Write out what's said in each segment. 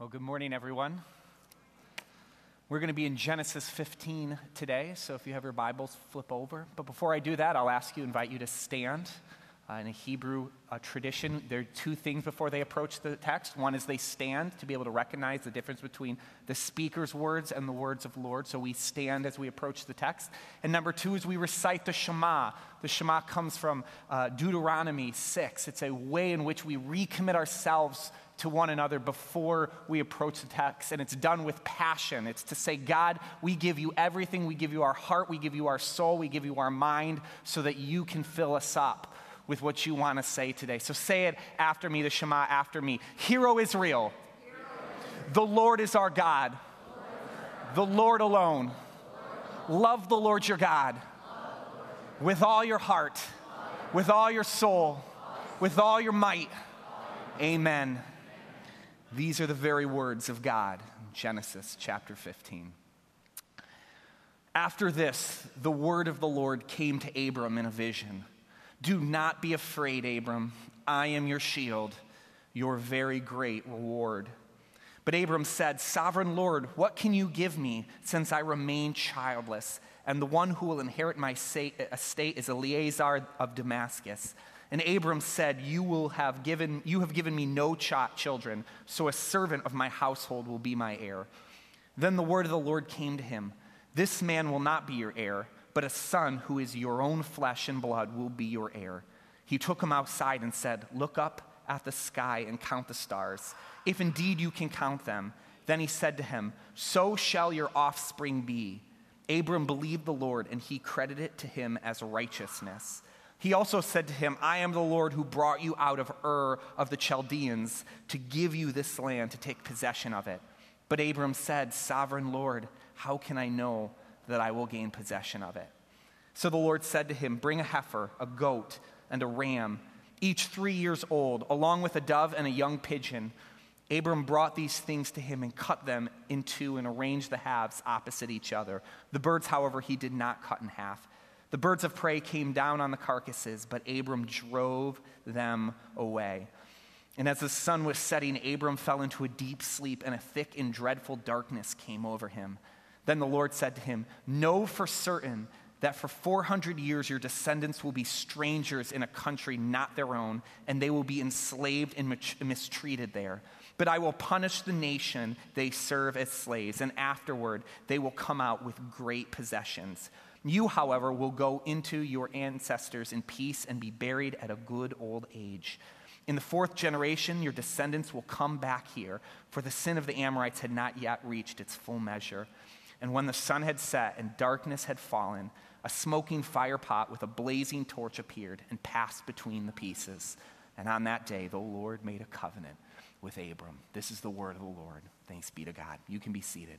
Well, good morning, everyone. We're going to be in Genesis 15 today, so if you have your Bibles, flip over. But before I do that, I'll ask you, invite you to stand. Uh, in a Hebrew uh, tradition, there are two things before they approach the text. One is they stand to be able to recognize the difference between the speaker's words and the words of Lord. So we stand as we approach the text. And number two is we recite the Shema. The Shema comes from uh, Deuteronomy 6. It's a way in which we recommit ourselves to one another before we approach the text. And it's done with passion. It's to say, God, we give you everything. We give you our heart. We give you our soul. We give you our mind so that you can fill us up with what you want to say today. So say it after me, the Shema after me. Hear, O Israel, the Lord is our God, the Lord alone. Love the Lord your God with all your heart, with all your soul, with all your might. Amen. These are the very words of God Genesis chapter 15. After this, the word of the Lord came to Abram in a vision. Do not be afraid, Abram. I am your shield, your very great reward. But Abram said, Sovereign Lord, what can you give me since I remain childless? And the one who will inherit my estate is Eliezer of Damascus. And Abram said, You will have given, you have given me no ch- children, so a servant of my household will be my heir. Then the word of the Lord came to him This man will not be your heir, but a son who is your own flesh and blood will be your heir. He took him outside and said, Look up at the sky and count the stars, if indeed you can count them. Then he said to him, So shall your offspring be. Abram believed the Lord, and he credited it to him as righteousness. He also said to him, I am the Lord who brought you out of Ur of the Chaldeans to give you this land to take possession of it. But Abram said, Sovereign Lord, how can I know that I will gain possession of it? So the Lord said to him, Bring a heifer, a goat, and a ram, each three years old, along with a dove and a young pigeon. Abram brought these things to him and cut them in two and arranged the halves opposite each other. The birds, however, he did not cut in half. The birds of prey came down on the carcasses, but Abram drove them away. And as the sun was setting, Abram fell into a deep sleep, and a thick and dreadful darkness came over him. Then the Lord said to him, Know for certain that for 400 years your descendants will be strangers in a country not their own, and they will be enslaved and mistreated there. But I will punish the nation they serve as slaves, and afterward they will come out with great possessions. You, however, will go into your ancestors in peace and be buried at a good old age. In the fourth generation, your descendants will come back here, for the sin of the Amorites had not yet reached its full measure. And when the sun had set and darkness had fallen, a smoking firepot with a blazing torch appeared and passed between the pieces. And on that day, the Lord made a covenant with Abram. This is the word of the Lord. Thanks be to God. You can be seated.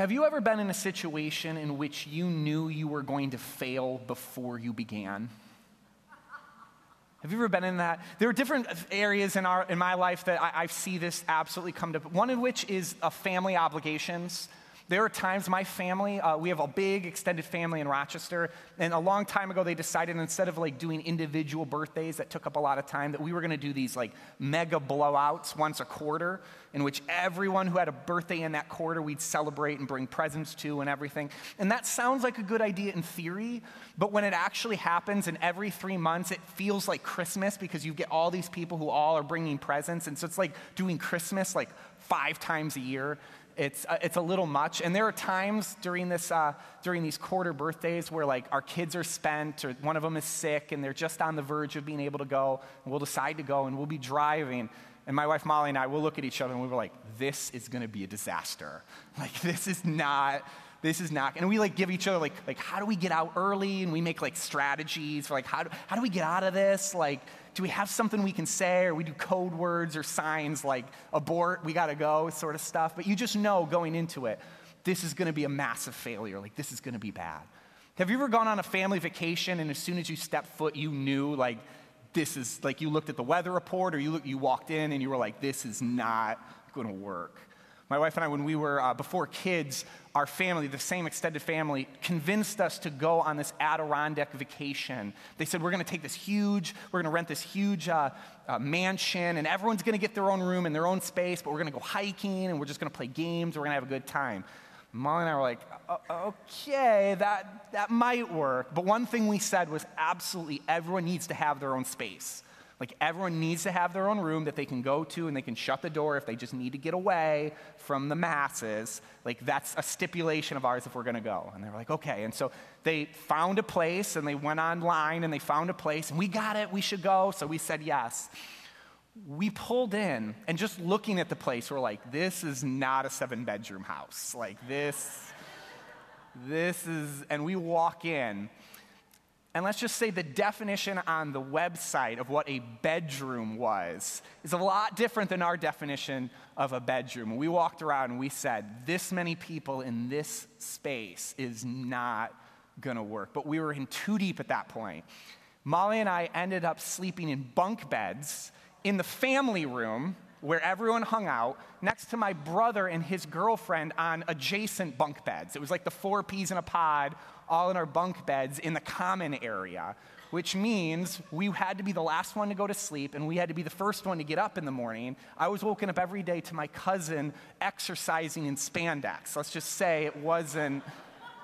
Have you ever been in a situation in which you knew you were going to fail before you began? Have you ever been in that? There are different areas in, our, in my life that I, I see this absolutely come to. One of which is a family obligations. There are times my family, uh, we have a big extended family in Rochester, and a long time ago they decided instead of like doing individual birthdays that took up a lot of time, that we were going to do these like mega blowouts once a quarter, in which everyone who had a birthday in that quarter we'd celebrate and bring presents to and everything. And that sounds like a good idea in theory, but when it actually happens, and every three months it feels like Christmas because you get all these people who all are bringing presents, and so it's like doing Christmas like five times a year it's, uh, it's a little much. And there are times during, this, uh, during these quarter birthdays where like our kids are spent or one of them is sick and they're just on the verge of being able to go. And we'll decide to go and we'll be driving. And my wife Molly and I will look at each other and we were like, this is going to be a disaster. Like, this is not this is not and we like give each other like like how do we get out early and we make like strategies for like how do, how do we get out of this like do we have something we can say or we do code words or signs like abort, we got to go sort of stuff. But you just know going into it, this is to be a massive failure. Like, this is to be bad. Have you ever gone on a family vacation and as soon as you stepped foot, you knew, like, this is, like, you looked at the weather report or you, look, you walked in and you were like, this is not to work? My wife and I, when we were uh, before kids, our family, the same extended family, convinced us to go on this Adirondack vacation. They said, We're going to take this huge, we're going to rent this huge uh, uh, mansion, and everyone's going to get their own room and their own space, but we're going to go hiking and we're just going to play games, we're going to have a good time. Molly and I were like, okay, that, that might work. But one thing we said was absolutely everyone needs to have their own space. Like everyone needs to have their own room that they can go to and they can shut the door if they just need to get away from the masses. Like that's a stipulation of ours if we're going to go. And they were like, okay. And so they found a place and they went online and they found a place and we got it, we should go. So we said yes. We pulled in and just looking at the place, we're like, this is not a seven bedroom house. Like this, this is, and we walk in and let's just say the definition on the website of what a bedroom was is a lot different than our definition of a bedroom. We walked around and we said, this many people in this space is not going to work. But we were in too deep at that point. Molly and I ended up sleeping in bunk beds in the family room where everyone hung out next to my brother and his girlfriend on adjacent bunk beds. It was like the four peas in a pod all in our bunk beds in the common area, which means we had to be the last one to go to sleep and we had to be the first one to get up in the morning. I was woken up every day to my cousin exercising in spandex. Let's just say it wasn't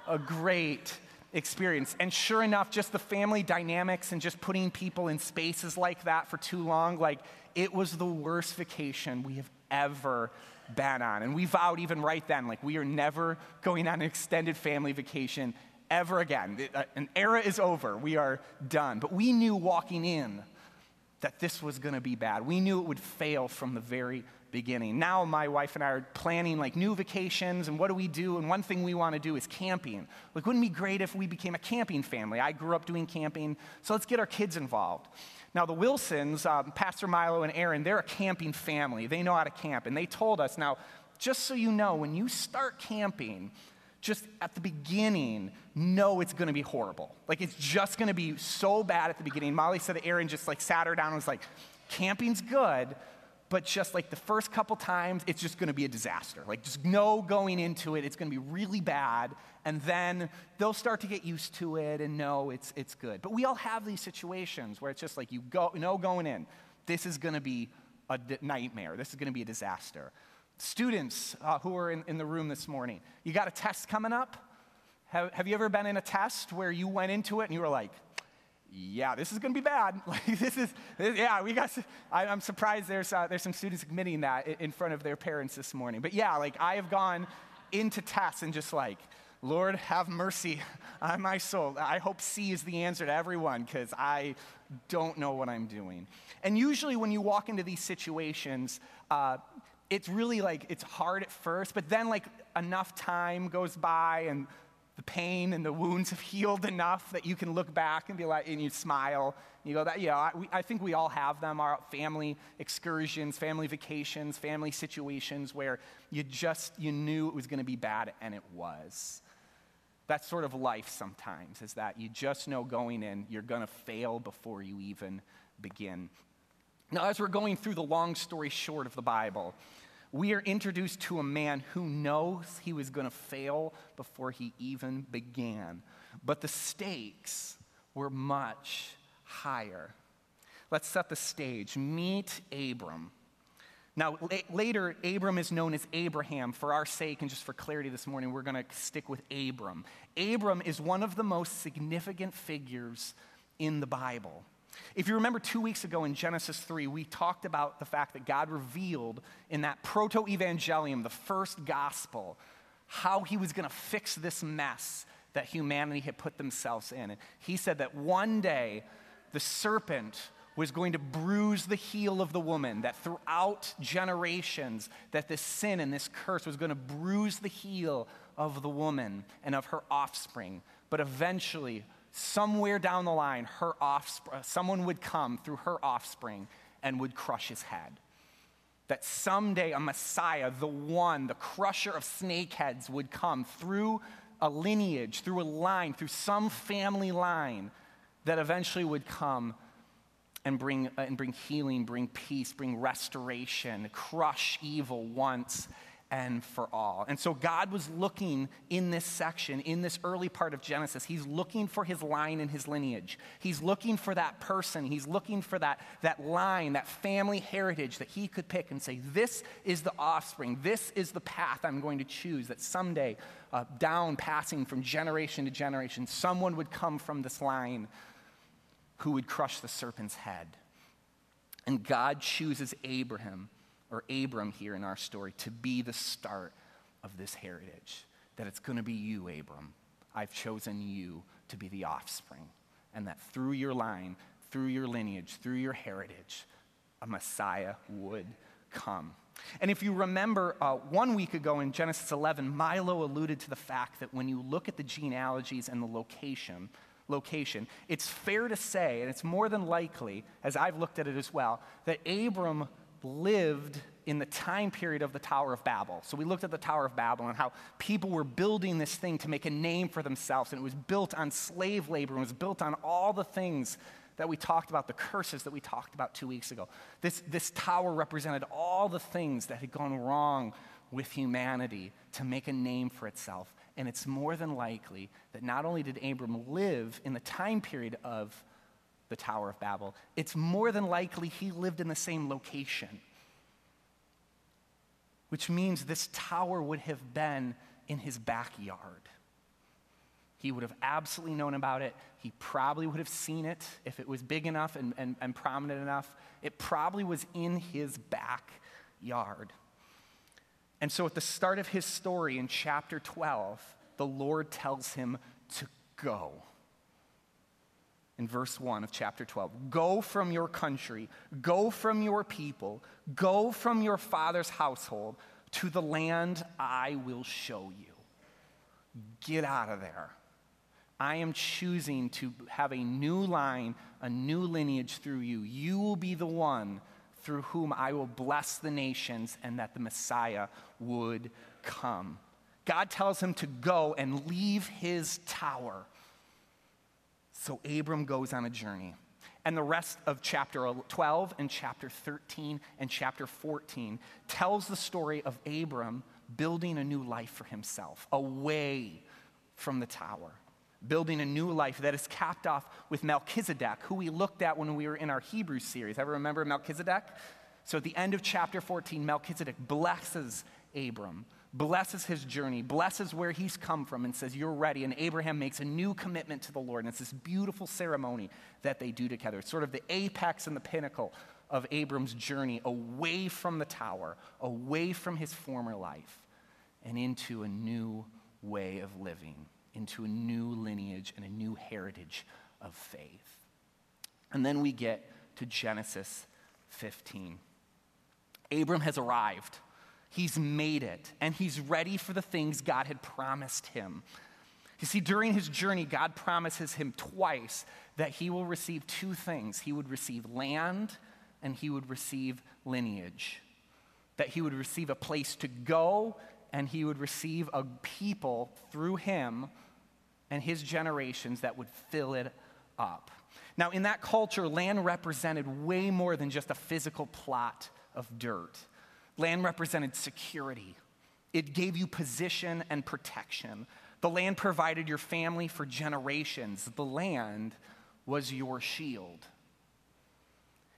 a great experience. And sure enough, just the family dynamics and just putting people in spaces like that for too long, like it was the worst vacation we have ever been on. And we vowed even right then, like we are never going on an extended family vacation ever again. Uh, an era is over. We are done. But we knew walking in that this was going to be bad. We knew it would fail from the very beginning. Now my wife and I are planning like new vacations and what do we do? And one thing we want to do is camping. Like wouldn't it be great if we became a camping family? I grew up doing camping, so let's get our kids involved. Now the Wilsons, um, Pastor Milo and Aaron, they're a camping family. They know how to camp, and they told us now. Just so you know, when you start camping, just at the beginning know it's going to be horrible. Like it's just going to be so bad at the beginning. Molly said that Aaron just like sat her down and was like, camping's good, but just like the first couple times, it's just going to be a disaster. Like just know going into it, it's going to be really bad, and then they'll start to get used to it and know it's it's good. But we all have these situations where it's just like you go know going in, this is going to be a nightmare. This is going to be a disaster. Students uh, who are in, in the room this morning, you got a test coming up? Have, have you ever been in a test where you went into it and you were like, yeah, this is going to be bad. Like this is, this, yeah, we got. I, am surprised there's uh, there's some students admitting that in front of their parents this morning. But yeah, like I have gone into tests and just like, Lord, have mercy on my soul. I hope C is the answer to everyone because I don't know what I'm doing. And usually, when you walk into these situations, uh, it's really like it's hard at first, but then like enough time goes by and the pain and the wounds have healed enough that you can look back and be like, and you smile. And you go, that, yeah, I, we, I think we all have them, our family excursions, family vacations, family situations where you just, you knew it was going to be bad and it was. That's sort of life sometimes, is that you just know going in, you're going to fail before you even begin. Now, as we're going through the long story short of the Bible, we are introduced to a man who knows he was going to fail before he even began. But the stakes were much higher. Let's set the stage. Meet Abram. Now, later, Abram is known as Abraham. For our sake and just for clarity this morning, we're going to stick with Abram. Abram is one of the most significant figures in the Bible. If you remember two weeks ago in Genesis 3, we talked about the fact that God revealed in that proto evangelium, the first gospel, how he was going to fix this mess that humanity had put themselves in. And he said that one day the serpent was going to bruise the heel of the woman, that throughout generations, that this sin and this curse was going to bruise the heel of the woman and of her offspring. But eventually, somewhere down the line, her offspring, someone would come through her offspring and would crush his head. That someday a Messiah, the one, the crusher of snakeheads, would come through a lineage, through a line, through some family line that eventually would come and bring, uh, and bring healing, bring peace, bring restoration, crush evil once and for all. And so God was looking in this section, in this early part of Genesis, he's looking for his line and his lineage. He's looking for that person. He's looking for that, that line, that family heritage that he could pick and say, This is the offspring. This is the path I'm going to choose. That someday, uh, down, passing from generation to generation, someone would come from this line who would crush the serpent's head. And God chooses Abraham or Abram here in our story to be the start of this heritage. That it's going to be you, Abram. I've chosen you to be the offspring. And that through your line, through your lineage, through your heritage, a Messiah would come. And if you remember, uh, one week ago in Genesis 11, Milo alluded to the fact that when you look at the genealogies and the location, location, it's fair to say, and it's more than likely, as I've looked at it as well, that Abram lived in the time period of the Tower of Babel. So we looked at the Tower of Babel and how people were building this thing to make a name for themselves, and it was built on slave labor, and it was built on all the things that we talked about, the curses that we talked about two weeks ago. This, this tower represented all the things that had gone wrong with humanity to make a name for itself. And it's more than likely that not only did Abram live in the time period of the Tower of Babel, it's more than likely he lived in the same location. Which means this tower would have been in his backyard. He would have absolutely known about it. He probably would have seen it if it was big enough and, and, and prominent enough. It probably was in his backyard. And so at the start of his story in chapter 12, the Lord tells him to go in verse 1 of chapter 12 Go from your country, go from your people, go from your father's household to the land I will show you. Get out of there. I am choosing to have a new line, a new lineage through you. You will be the one through whom I will bless the nations and that the Messiah would come. God tells him to go and leave his tower so Abram goes on a journey. And the rest of chapter 12 and chapter 13 and chapter 14 tells the story of Abram building a new life for himself, away from the tower, building a new life that is capped off with Melchizedek, who we looked at when we were in our Hebrew series. Ever remember Melchizedek? So at the end of chapter 14, Melchizedek blesses Abram blesses his journey, blesses where he's come from, and says, You're ready. And Abraham makes a new commitment to the Lord. And it's this beautiful ceremony that they do together. It's sort of the apex and the pinnacle of Abram's journey away from the tower, away from his former life, and into a new way of living, into a new lineage and a new heritage of faith. And then we get to Genesis 15. Abram has arrived. He's made it, and he's ready for the things God had promised him. You see, during his journey, God promises him twice that he will receive two things he would receive land and he would receive lineage. That he would receive a place to go and he would receive a people through him and his generations that would fill it up. Now, in that culture, land represented way more than just a physical plot of dirt. Land represented security, it gave you position and protection. The land provided your family for generations. The land was your shield.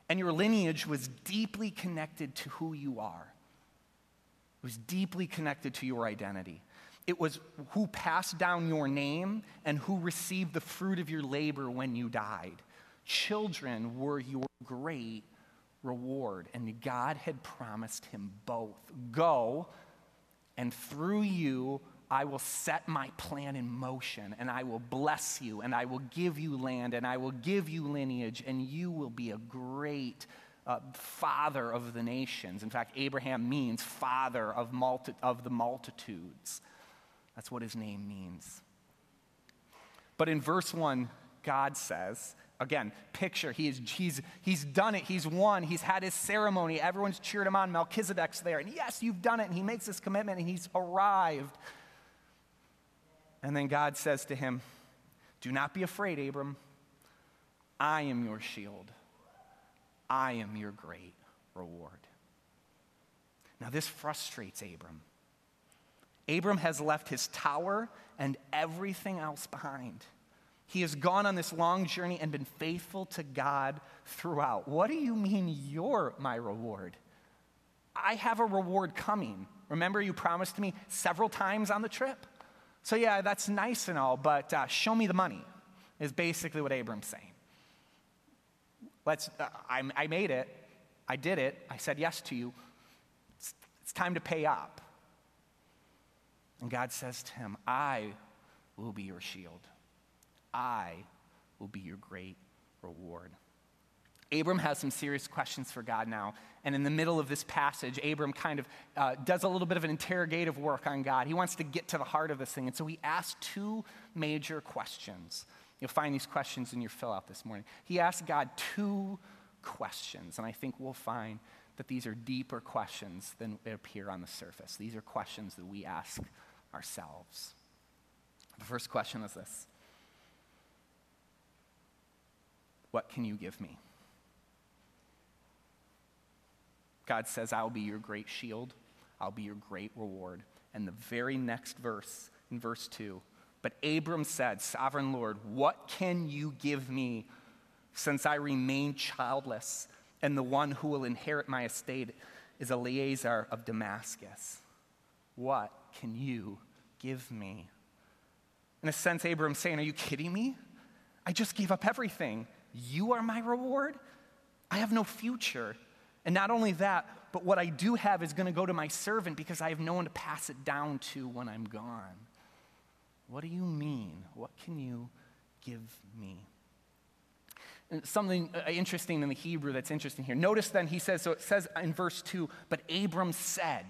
And your lineage was deeply connected to who you are. It was deeply connected to your identity. It was who passed down your name and who received the fruit of your labor when you died. Children were your great reward. And God had promised him both go, and through you, I will set my plan in motion, and I will bless you, and I will give you land, and I will give you lineage, and you will be a great uh, father of the nations. In fact, Abraham means father of, multi- of the multitudes. That's what his name means. But in verse 1, God says, Again, picture, he is, he's, he's done it, he's won, he's had his ceremony, everyone's cheered him on, Melchizedek's there, and yes, you've done it, and he makes this commitment, and he's arrived. And then God says to him, Do not be afraid, Abram. I am your shield, I am your great reward. Now, this frustrates Abram. Abram has left his tower and everything else behind. He has gone on this long journey and been faithful to God throughout. What do you mean you're my reward? I have a reward coming. Remember, you promised me several times on the trip? So, yeah, that's nice and all, but uh, show me the money, is basically what Abram's saying. Let's, uh, I, I made it. I did it. I said yes to you. It's, it's time to pay up. And God says to him, I will be your shield. I will be your great reward. Abram has some serious questions for God now. And in the middle of this passage, Abram kind of uh, does a little bit of an interrogative work on God. He wants to get to the heart of this thing. And so he asks two major questions. You'll find these questions in your fill out this morning. He asks God two questions. And I think we'll find that these are deeper questions than appear on the surface. These are questions that we ask ourselves. The first question is this What can you give me? God says, I'll be your great shield, I'll be your great reward. And the very next verse, in verse 2, but Abram said, Sovereign Lord, what can you give me since I remain childless, and the one who will inherit my estate is Eliezer of Damascus? What can you give me? In a sense, Abram's saying, Are you kidding me? I just gave up everything. You are my reward? I have no future. And not only that, but what I do have is going to go to my servant because I have no one to pass it down to when I'm gone. What do you mean? What can you give me? And something uh, interesting in the Hebrew that's interesting here. Notice then he says, so it says in verse 2, but Abram said,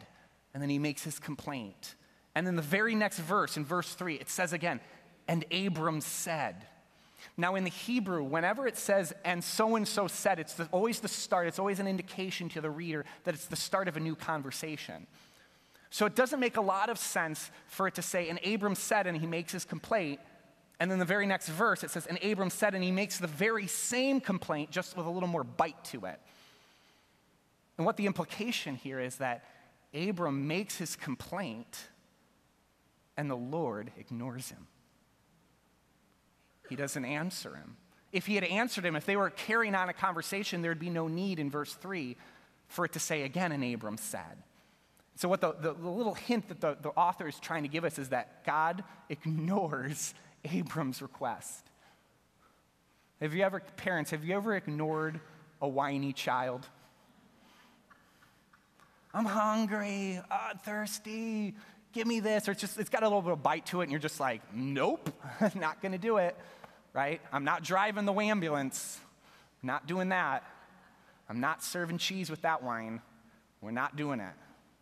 and then he makes his complaint. And then the very next verse, in verse 3, it says again, and Abram said. Now, in the Hebrew, whenever it says, and so and so said, it's the, always the start, it's always an indication to the reader that it's the start of a new conversation. So it doesn't make a lot of sense for it to say, and Abram said, and he makes his complaint. And then the very next verse, it says, and Abram said, and he makes the very same complaint, just with a little more bite to it. And what the implication here is that Abram makes his complaint, and the Lord ignores him. He doesn't answer him. If he had answered him, if they were carrying on a conversation, there'd be no need in verse 3 for it to say again, and Abram said. So, what the, the, the little hint that the, the author is trying to give us is that God ignores Abram's request. Have you ever, parents, have you ever ignored a whiny child? I'm hungry, uh, thirsty, give me this. Or it's just, it's got a little bit of bite to it, and you're just like, nope, not gonna do it right? I'm not driving the ambulance, not doing that. I'm not serving cheese with that wine. We're not doing it,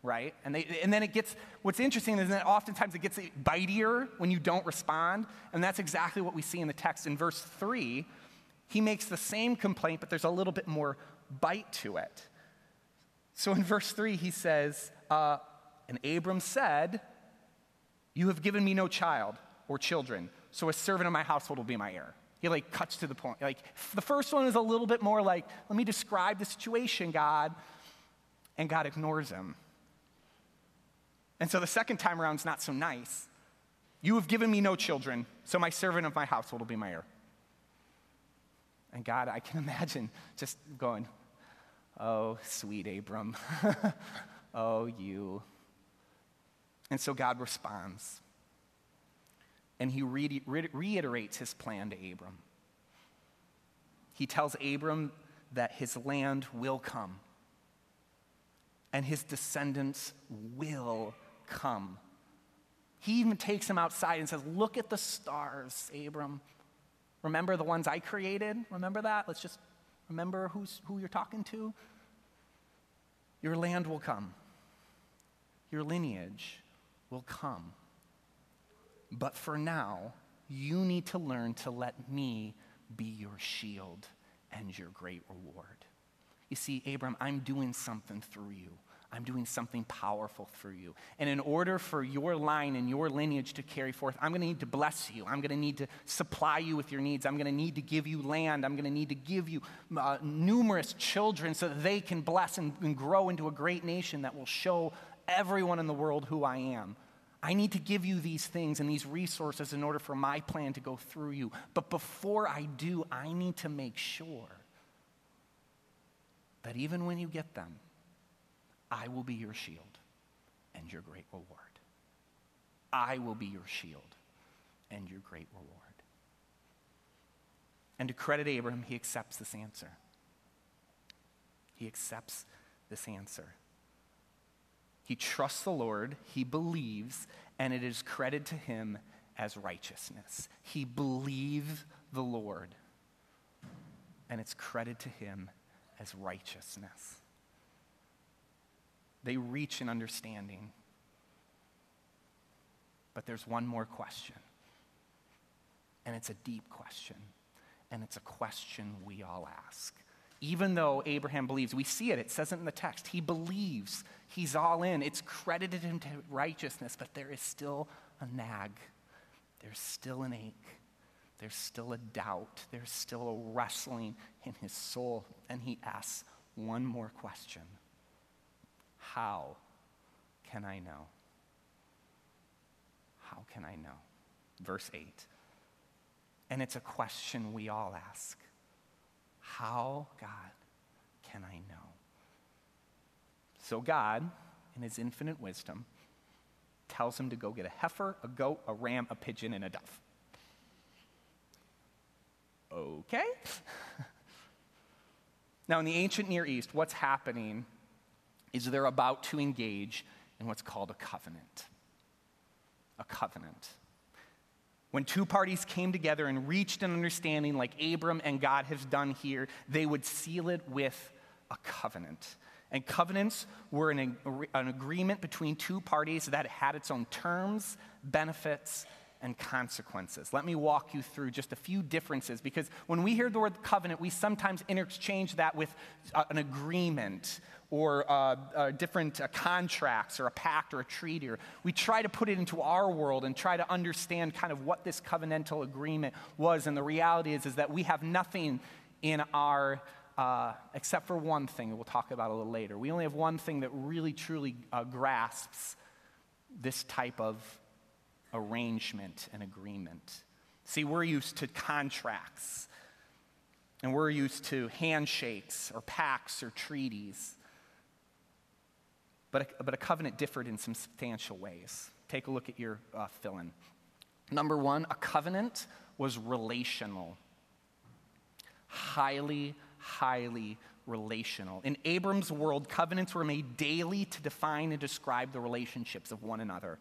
right? And, they, and then it gets, what's interesting is that oftentimes it gets bitier when you don't respond. And that's exactly what we see in the text. In verse 3, he makes the same complaint, but there's a little bit more bite to it. So in verse 3, he says, uh, And Abram said, You have given me no child or children so a servant of my household will be my heir. He like cuts to the point. Like the first one is a little bit more like, let me describe the situation, God. And God ignores him. And so the second time around is not so nice. You have given me no children, so my servant of my household will be my heir. And God, I can imagine just going, Oh, sweet Abram. oh, you. And so God responds and he re- re- reiterates his plan to Abram. He tells Abram that his land will come and his descendants will come. He even takes him outside and says, Look at the stars, Abram. Remember the ones I created? Remember that? Let's just remember who's, who you're talking to. Your land will come, your lineage will come. But for now, you need to learn to let me be your shield and your great reward. You see, Abram, I'm doing something through you. I'm doing something powerful through you. And in order for your line and your lineage to carry forth, I'm going to need to bless you. I'm going to need to supply you with your needs. I'm going to need to give you land. I'm going to need to give you uh, numerous children so that they can bless and, and grow into a great nation that will show everyone in the world who I am. I need to give you these things and these resources in order for my plan to go through you. But before I do, I need to make sure that even when you get them, I will be your shield and your great reward. I will be your shield and your great reward. And to credit Abram, he accepts this answer. He accepts this answer. He trusts the Lord, he believes, and it is credited to him as righteousness. He believes the Lord, and it's credited to him as righteousness. They reach an understanding. But there's one more question, and it's a deep question, and it's a question we all ask even though Abraham believes, we see it, it says it in the text. He believes, he's all in. It's credited him to righteousness, but there is still a nag. There's still an ache. There's still a doubt. There's still a wrestling in his soul. And he asks one more question How can I know? How can I know? Verse 8. And it's a question we all ask how, God, can I know? So, God, in his infinite wisdom, tells him to go get a heifer, a goat, a ram, a pigeon, and a dove. Okay? now, in the ancient Near East, what's happening is they're about to engage in what's called a covenant. A covenant. When two parties came together and reached an understanding like Abram and God has done here, they would seal it with a covenant. And covenants were an, an, agreement between two parties that had its own terms, benefits, and consequences. Let me walk you through just a few differences because when we hear the word covenant, we sometimes interchange that with uh, an agreement or uh, uh, different uh, contracts or a pact or a treaty. Or we try to put it into our world and try to understand kind of what this covenantal agreement was. And the reality is, is that we have nothing in our, uh, except for one thing we'll talk about a little later. We only have one thing that really truly uh, grasps this type of arrangement and agreement. See, we're used to contracts, and we're used to handshakes or pacts or treaties. But a, but a covenant differed in some substantial ways. Take a look at your uh, fill in. Number one, a covenant was relational, highly, highly relational. In Abram's world, covenants were made daily to define and describe the relationships of one another.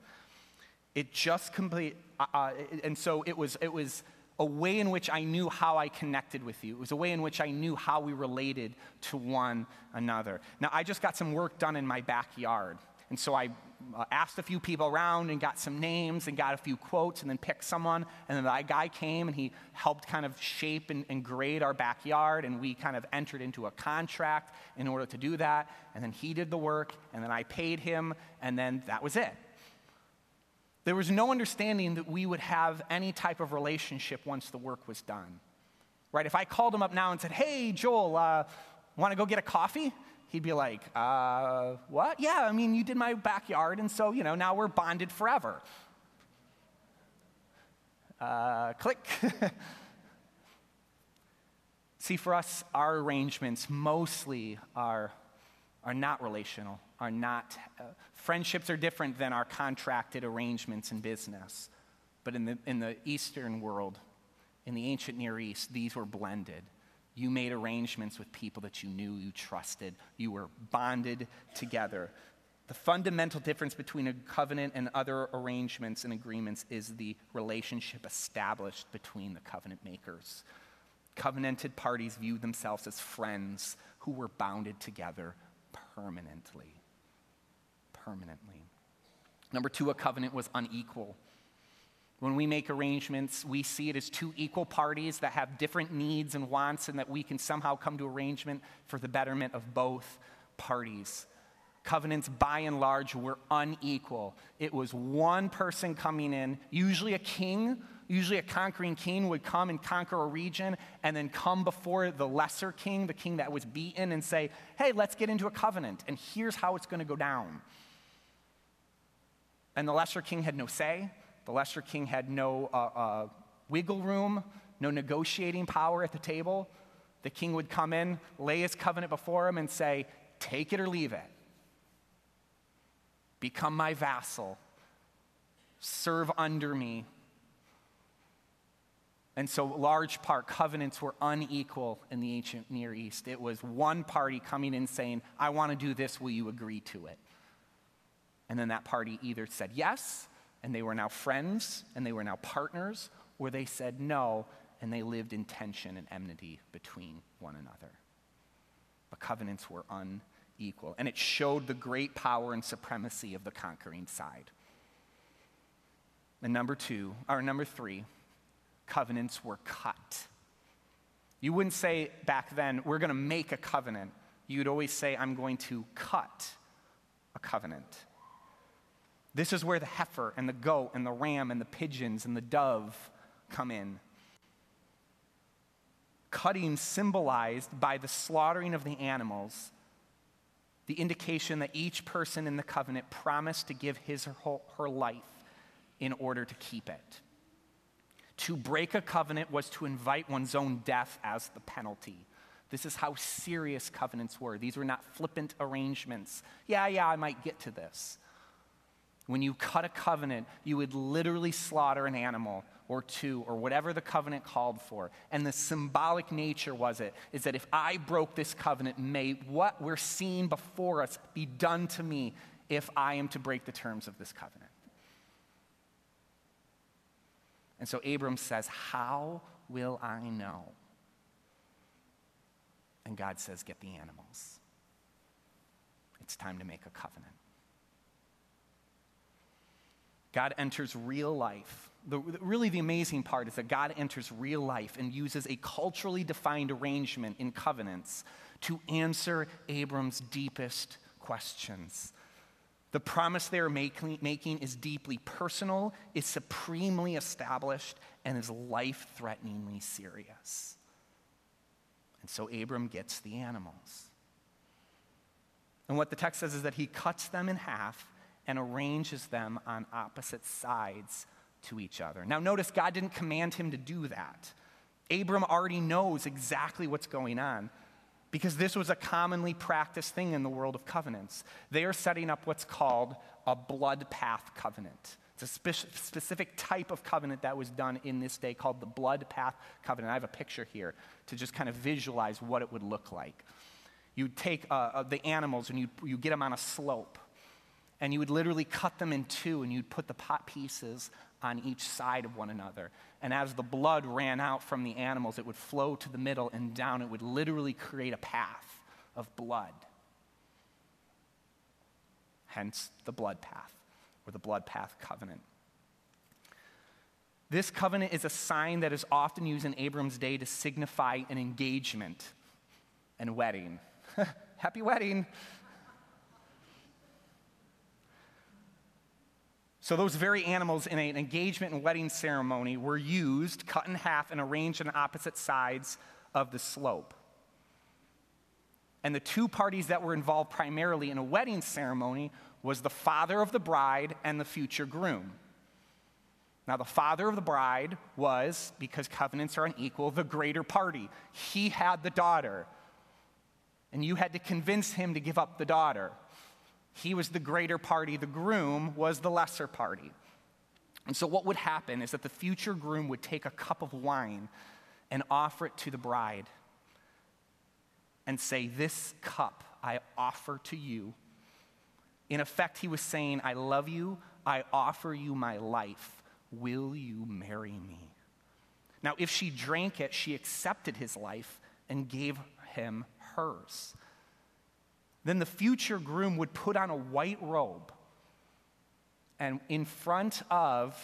It just complete, uh, uh, and so it was, it was a way in which I knew how I connected with you. It was a way in which I knew how we related to one another. Now, I just got some work done in my backyard. And so I uh, asked a few people around and got some names and got a few quotes and then picked someone. And then that guy came and he helped kind of shape and, and grade our backyard. And we kind of entered into a contract in order to do that. And then he did the work and then I paid him. And then that was it. There was no understanding that we would have any type of relationship once the work was done. Right? If I called him up now and said, Hey, Joel, uh, want to go get a coffee? He'd be like, uh, What? Yeah, I mean, you did my backyard, and so, you know, now we're bonded forever. Uh, click. See, for us, our arrangements mostly are, are not relational are not, uh, friendships are different than our contracted arrangements in business. But in the, in the Eastern world, in the ancient Near East, these were blended. You made arrangements with people that you knew you trusted. You were bonded together. The fundamental difference between a covenant and other arrangements and agreements is the relationship established between the covenant makers. Covenanted parties viewed themselves as friends who were bounded together permanently permanently. Number two, a covenant was unequal. When we make arrangements, we see it as two equal parties that have different needs and wants, and that we can somehow come to arrangement for the betterment of both parties. Covenants, by and large, were unequal. It was one person coming in, usually a king, usually a conquering king would come and conquer a region and then come before the lesser king, the king that was beaten, and say, Hey, let's get into a covenant, and here's how it's going to go down. And the lesser king had no say, the lesser king had no uh, uh, wiggle room, no negotiating power at the table. The king would come in, lay his covenant before him, and say, Take it or leave it. Become my vassal. Serve under me. And so, large part, covenants were unequal in the ancient Near East. It was one party coming in saying, I want to do this, will you agree to it? And then that party either said yes, and they were now friends, and they were now partners, or they said no, and they lived in tension and enmity between one another. The covenants were unequal, and it showed the great power and supremacy of the conquering side. And number two, or number three, covenants were cut. You wouldn't say back then, we're going to make a covenant. You'd always say, I'm going to cut a covenant. This is where the heifer and the goat and the ram and the pigeons and the dove come in. Cutting symbolized by the slaughtering of the animals, the indication that each person in the covenant promised to give his or her life in order to keep it. To break a covenant was to invite one's own death as the penalty. This is how serious covenants were. These were not flippant arrangements. Yeah, yeah, I might get to this. When you cut a covenant, you would literally slaughter an animal or two or whatever the covenant called for. And the symbolic nature was it is that if I broke this covenant, may what we're seeing before us be done to me if I am to break the terms of this covenant. And so Abram says, How will I know? And God says, Get the animals. It's time to make a covenant. God enters real life. The, really, the amazing part is that God enters real life and uses a culturally defined arrangement in covenants to answer Abram's deepest questions. The promise they are making, making is deeply personal, is supremely established, and is life threateningly serious. And so Abram gets the animals. And what the text says is that he cuts them in half and arranges them on opposite sides to each other. Now, notice God didn't command him to do that. Abram already knows exactly what's going on because this was a commonly practiced thing in the world of covenants. They are setting up what's called a blood path covenant. It's a spe- specific type of covenant that was done in this day called the blood path covenant. I have a picture here to just kind of visualize what it would look like. You'd take uh, uh, the animals and you you get them on a slope, and you would literally cut them in two, and you'd put the pot pieces on each side of one another. And as the blood ran out from the animals, it would flow to the middle and down. It would literally create a path of blood. Hence the blood path, or the blood path covenant. This covenant is a sign that is often used in Abram's day to signify an engagement and wedding. Happy wedding! So, those very animals in an engagement and wedding ceremony were used, cut in half, and arranged on opposite sides of the slope. And the two parties that were involved primarily in a wedding ceremony was the father of the bride and the future groom. Now, the father of the bride was, because covenants are unequal, the greater party. He had the daughter, and you had to convince him to give up the daughter. He was the greater party, the groom was the lesser party. And so, what would happen is that the future groom would take a cup of wine and offer it to the bride and say, This cup I offer to you. In effect, he was saying, I love you, I offer you my life. Will you marry me? Now, if she drank it, she accepted his life and gave him hers. Then the future groom would put on a white robe and in front of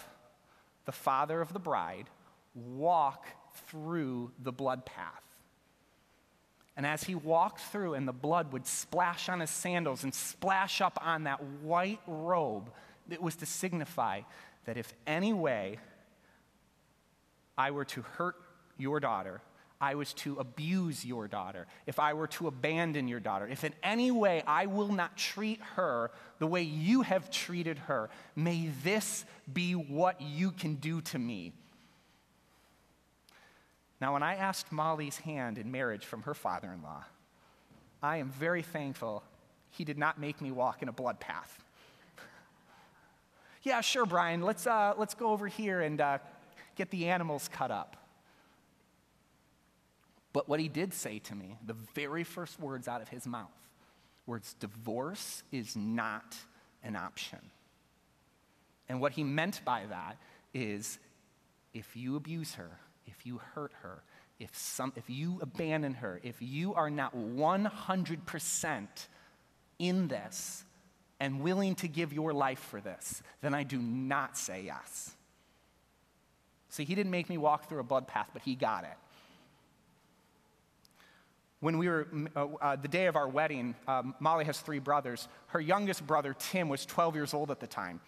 the father of the bride walk through the blood path. And as he walked through, and the blood would splash on his sandals and splash up on that white robe, it was to signify that if any way I were to hurt your daughter, I was to abuse your daughter, if I were to abandon your daughter, if in any way I will not treat her the way you have treated her, may this be what you can do to me. Now, when I asked Molly's hand in marriage from her father in law, I am very thankful he did not make me walk in a blood path. yeah, sure, Brian, let's, uh, let's go over here and uh, get the animals cut up. But what he did say to me, the very first words out of his mouth, words divorce is not an option. And what he meant by that is if you abuse her, if you hurt her, if, some, if you abandon her, if you are not 100% in this and willing to give your life for this, then I do not say yes. See, he didn't make me walk through a blood path, but he got it. When we were, uh, uh, the day of our wedding, um, Molly has three brothers. Her youngest brother, Tim, was 12 years old at the time.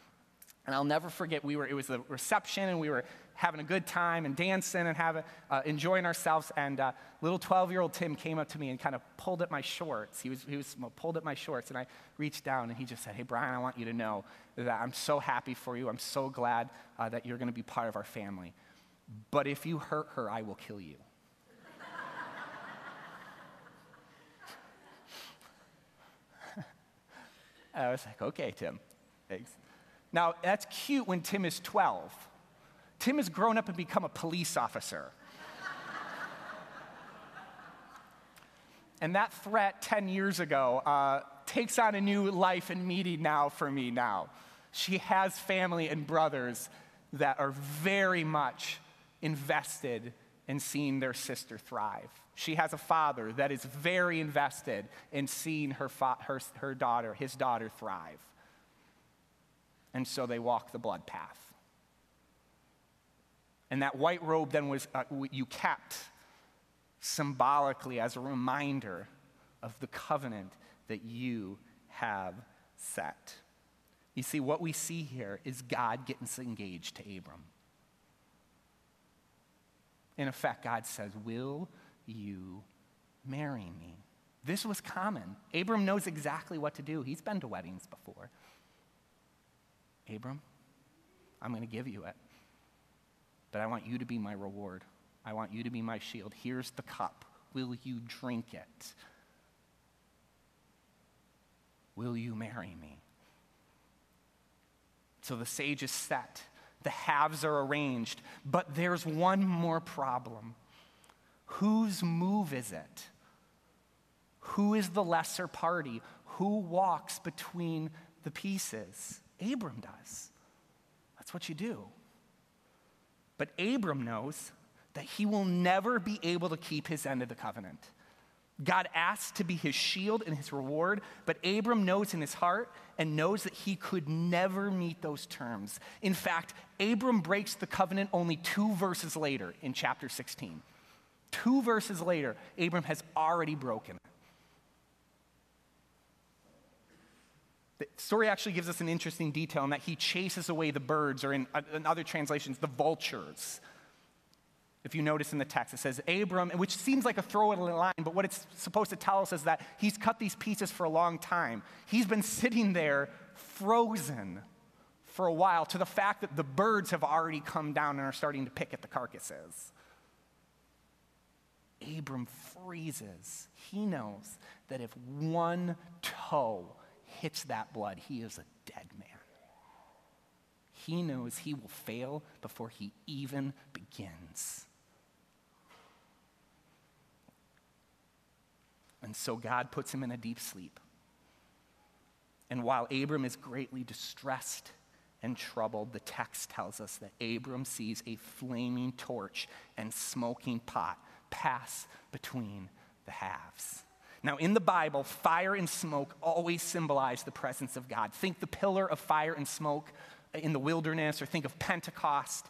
And I'll never forget, we were, it was the reception, and we were having a good time and dancing and having, uh, enjoying ourselves. And uh, little 12 year old Tim came up to me and kind of pulled at my shorts. He was, he was pulled at my shorts, and I reached down and he just said, Hey, Brian, I want you to know that I'm so happy for you. I'm so glad uh, that you're going to be part of our family. But if you hurt her, I will kill you. I was like, Okay, Tim. Thanks. Now, that's cute when Tim is 12. Tim has grown up and become a police officer. and that threat 10 years ago uh, takes on a new life and meaning now for me now. She has family and brothers that are very much invested in seeing their sister thrive. She has a father that is very invested in seeing her, fa- her, her daughter, his daughter, thrive. And so they walk the blood path. And that white robe then was, uh, you kept symbolically as a reminder of the covenant that you have set. You see, what we see here is God getting engaged to Abram. In effect, God says, Will you marry me? This was common. Abram knows exactly what to do. He's been to weddings before. Abram, I'm going to give you it but I want you to be my reward. I want you to be my shield. Here's the cup. Will you drink it? Will you marry me? So the sage is set, the halves are arranged, but there's one more problem. Whose move is it? Who is the lesser party? Who walks between the pieces? Abram does. That's what you do. But Abram knows that he will never be able to keep his end of the covenant. God asks to be his shield and his reward, but Abram knows in his heart and knows that he could never meet those terms. In fact, Abram breaks the covenant only two verses later in chapter 16. Two verses later, Abram has already broken The story actually gives us an interesting detail in that he chases away the birds, or in, uh, in other translations, the vultures. If you notice in the text, it says Abram, which seems like a throwaway line, but what it's supposed to tell us is that he's cut these pieces for a long time. He's been sitting there frozen for a while to the fact that the birds have already come down and are starting to pick at the carcasses. Abram freezes. He knows that if one toe hits that blood, he is a dead man. He knows he will fail before he even begins. And so God puts him in a deep sleep. And while Abram is greatly distressed and troubled, the text tells us that Abram sees a flaming torch and smoking pot pass between the halves. Now, in the Bible, fire and smoke always symbolize the presence of God. Think the pillar of fire and smoke in the wilderness, or think of Pentecost.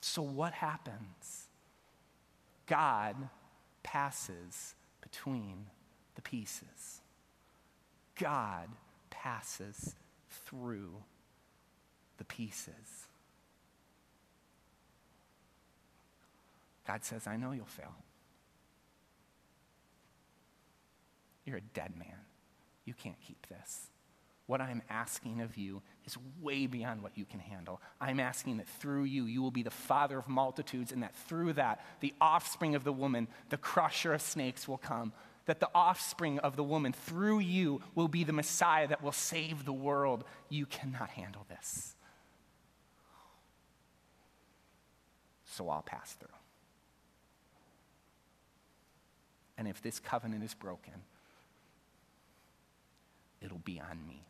So, what happens? God passes between the pieces. God passes through the pieces. God says, I know you'll fail. You're a dead man. You can't keep this. What I'm asking of you is way beyond what you can handle. I'm asking that through you, you will be the father of multitudes, and that through that, the offspring of the woman, the crusher of snakes, will come. That the offspring of the woman, through you, will be the Messiah that will save the world. You cannot handle this. So I'll pass through. And if this covenant is broken, it'll be on me.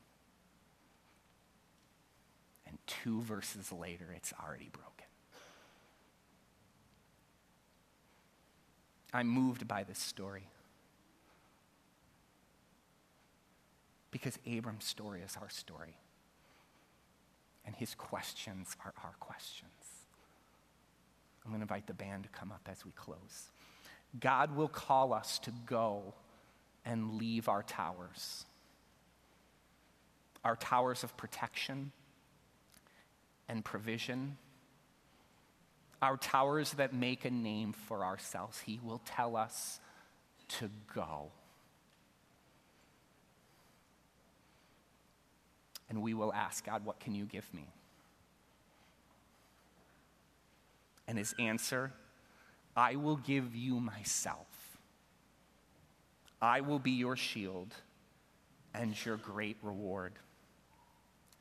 And two verses later, it's already broken. I'm moved by this story. Because Abram's story is our story. And his questions are our questions. I'm going to invite the band to come up as we close. God will call us to go and leave our towers, our towers of protection and provision, our towers that make a name for ourselves. He will tell us to go. And we will ask God, What can you give me? And his answer I will give you myself. I will be your shield and your great reward.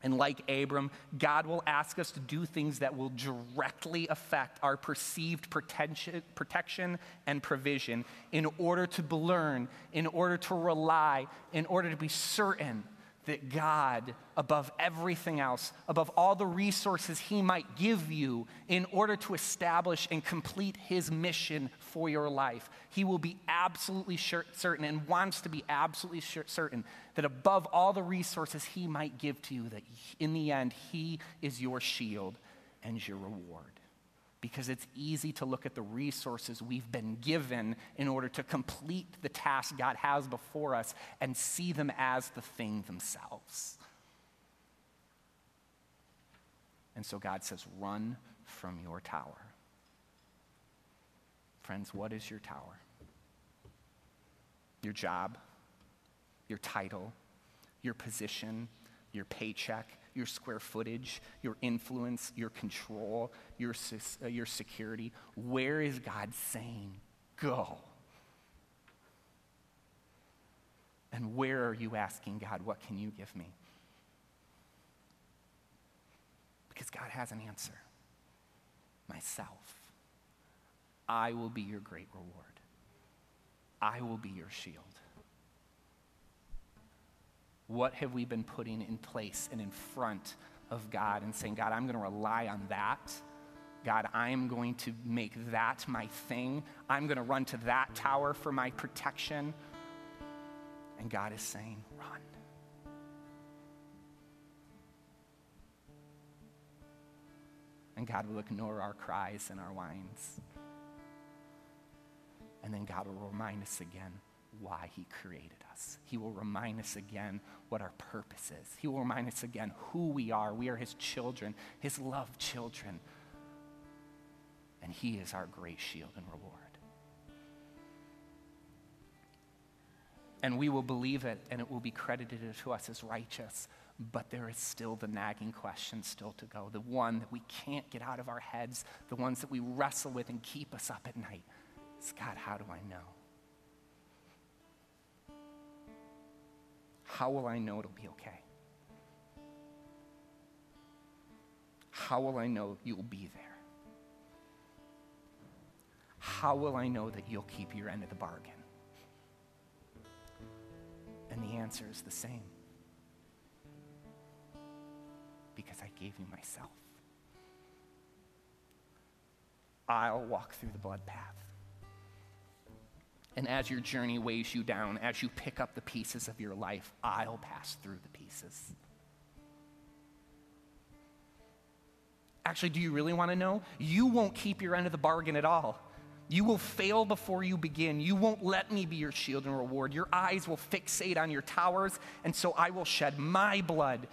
And like Abram, God will ask us to do things that will directly affect our perceived protection and provision in order to learn, in order to rely, in order to be certain that God, above everything else, above all the resources He might give you in order to establish and complete His mission for your life, He will be absolutely sure, certain and wants to be absolutely sure, certain that above all the resources He might give to you, that in the end, He is your shield and your reward because it's easy to look at the resources we've been given in order to complete the task God has before us and see them as the thing themselves. And so God says, run from your tower. Friends, what is your tower? Your job, your title, your position, your paycheck, your square footage, your influence, your control, your, uh, your security. Where is God saying, go? And where are you asking God, what can you give me? Because God has an answer myself. I will be your great reward, I will be your shield. What have we been putting in place and in front of God and saying, God, I'm going to rely on that? God, I am going to make that my thing. I'm going to run to that tower for my protection. And God is saying, run. And God will ignore our cries and our whines. And then God will remind us again why He created us. He will remind us again what our purpose is. He will remind us again who we are. We are His children, His loved children. And He is our great shield and reward. And we will believe it, and it will be credited to us as righteous. But there is still the nagging question still to go, the one that we can't get out of our heads, the ones that we wrestle with and keep us up at night. Is God, how do I know? How will I know it'll be okay? How will I know you'll be there? How will I know that you'll keep your end of the bargain? And the answer is the same because I gave you myself. I'll walk through the blood path. And as your journey weighs you down, as you pick up the pieces of your life, I'll pass through the pieces. Actually, do you really want to know? You won't keep your end of the bargain at all. You will fail before you begin. You won't let me be your shield and reward. Your eyes will fixate on your towers, and so I will shed my blood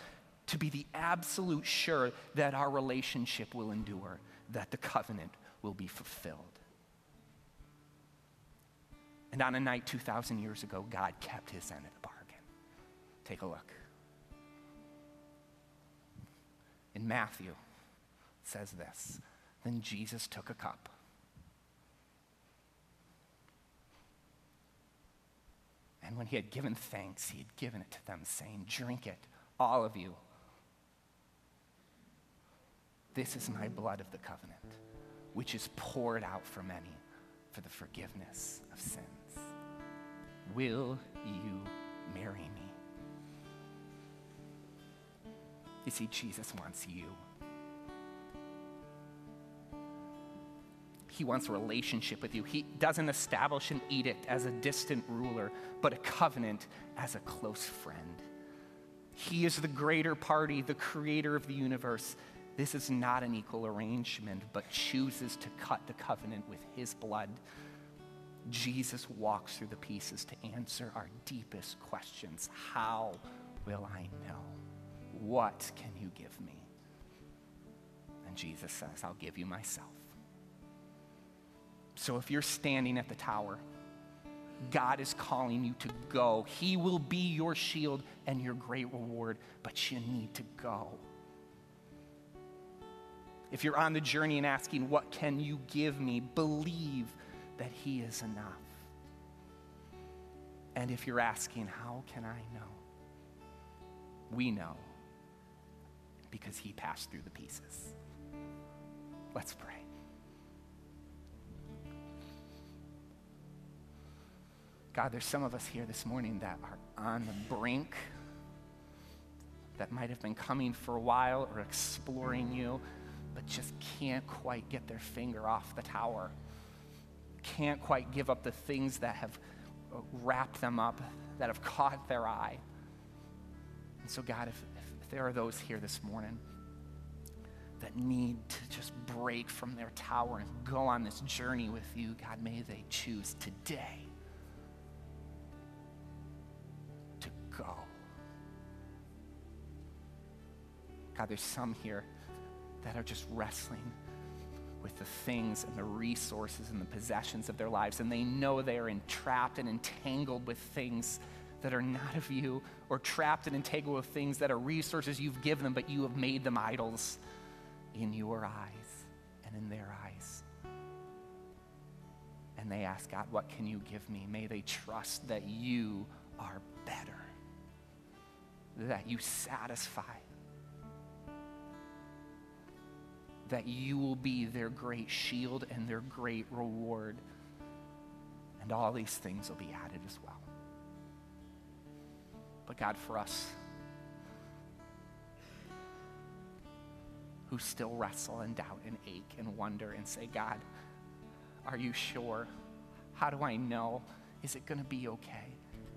to be the absolute sure that our relationship will endure, that the covenant will be fulfilled. And on a night 2,000 years ago, God kept his end of the bargain. Take a look. In Matthew, it says this Then Jesus took a cup. And when he had given thanks, he had given it to them, saying, Drink it, all of you. This is my blood of the covenant, which is poured out for many for the forgiveness of sins. Will you marry me? You see, Jesus wants you. He wants a relationship with you. He doesn't establish an edict as a distant ruler, but a covenant as a close friend. He is the greater party, the creator of the universe. This is not an equal arrangement, but chooses to cut the covenant with his blood. Jesus walks through the pieces to answer our deepest questions. How will I know? What can you give me? And Jesus says, I'll give you myself. So if you're standing at the tower, God is calling you to go. He will be your shield and your great reward, but you need to go. If you're on the journey and asking, What can you give me? believe that He is enough. And if you're asking, How can I know? We know because He passed through the pieces. Let's pray. God, there's some of us here this morning that are on the brink, that might have been coming for a while or exploring you, but just can't quite get their finger off the tower. Can't quite give up the things that have uh, wrapped them up, that have caught their eye. And so, God, if, if there are those here this morning that need to just break from their tower and go on this journey with you, God, may they choose today to go. God, there's some here that are just wrestling with the things and the resources and the possessions of their lives, and they know they are entrapped and entangled with things that are not of you, or trapped and entangled with things that are resources you've given them, but you have made them idols in your eyes and in their eyes. And they ask, God, what can you give me? May they trust that you are better, that you satisfy that you will be their great shield and their great reward. And all these things will be added as well. But God, for us who still wrestle and doubt and ache and wonder and say, God, are you sure? How do I know? Is it going to be okay?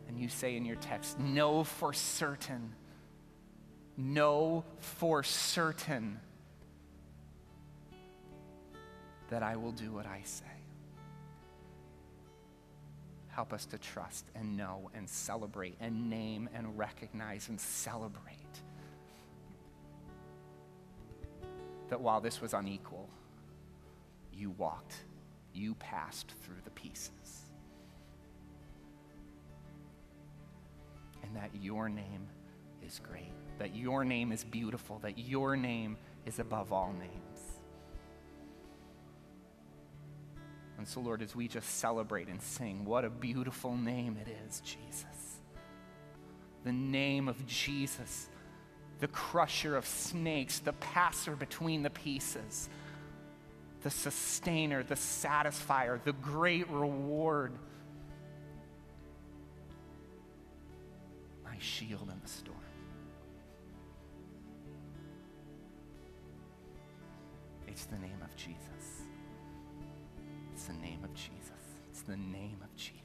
And you say in your text, Know for certain. Know for certain that I will do what I say. Help us to trust and know and celebrate and name and recognize and celebrate that while this was unequal, you walked, you passed through the pieces. And that your name is great, that your name is beautiful, that your name is above all names. And so, Lord, as we just celebrate and sing, what a beautiful name it is, Jesus. The name of Jesus, the crusher of snakes, the passer between the pieces, the sustainer, the satisfier, the great reward. My shield in the storm. It's the name of Jesus the name of Jesus. It's the name of Jesus.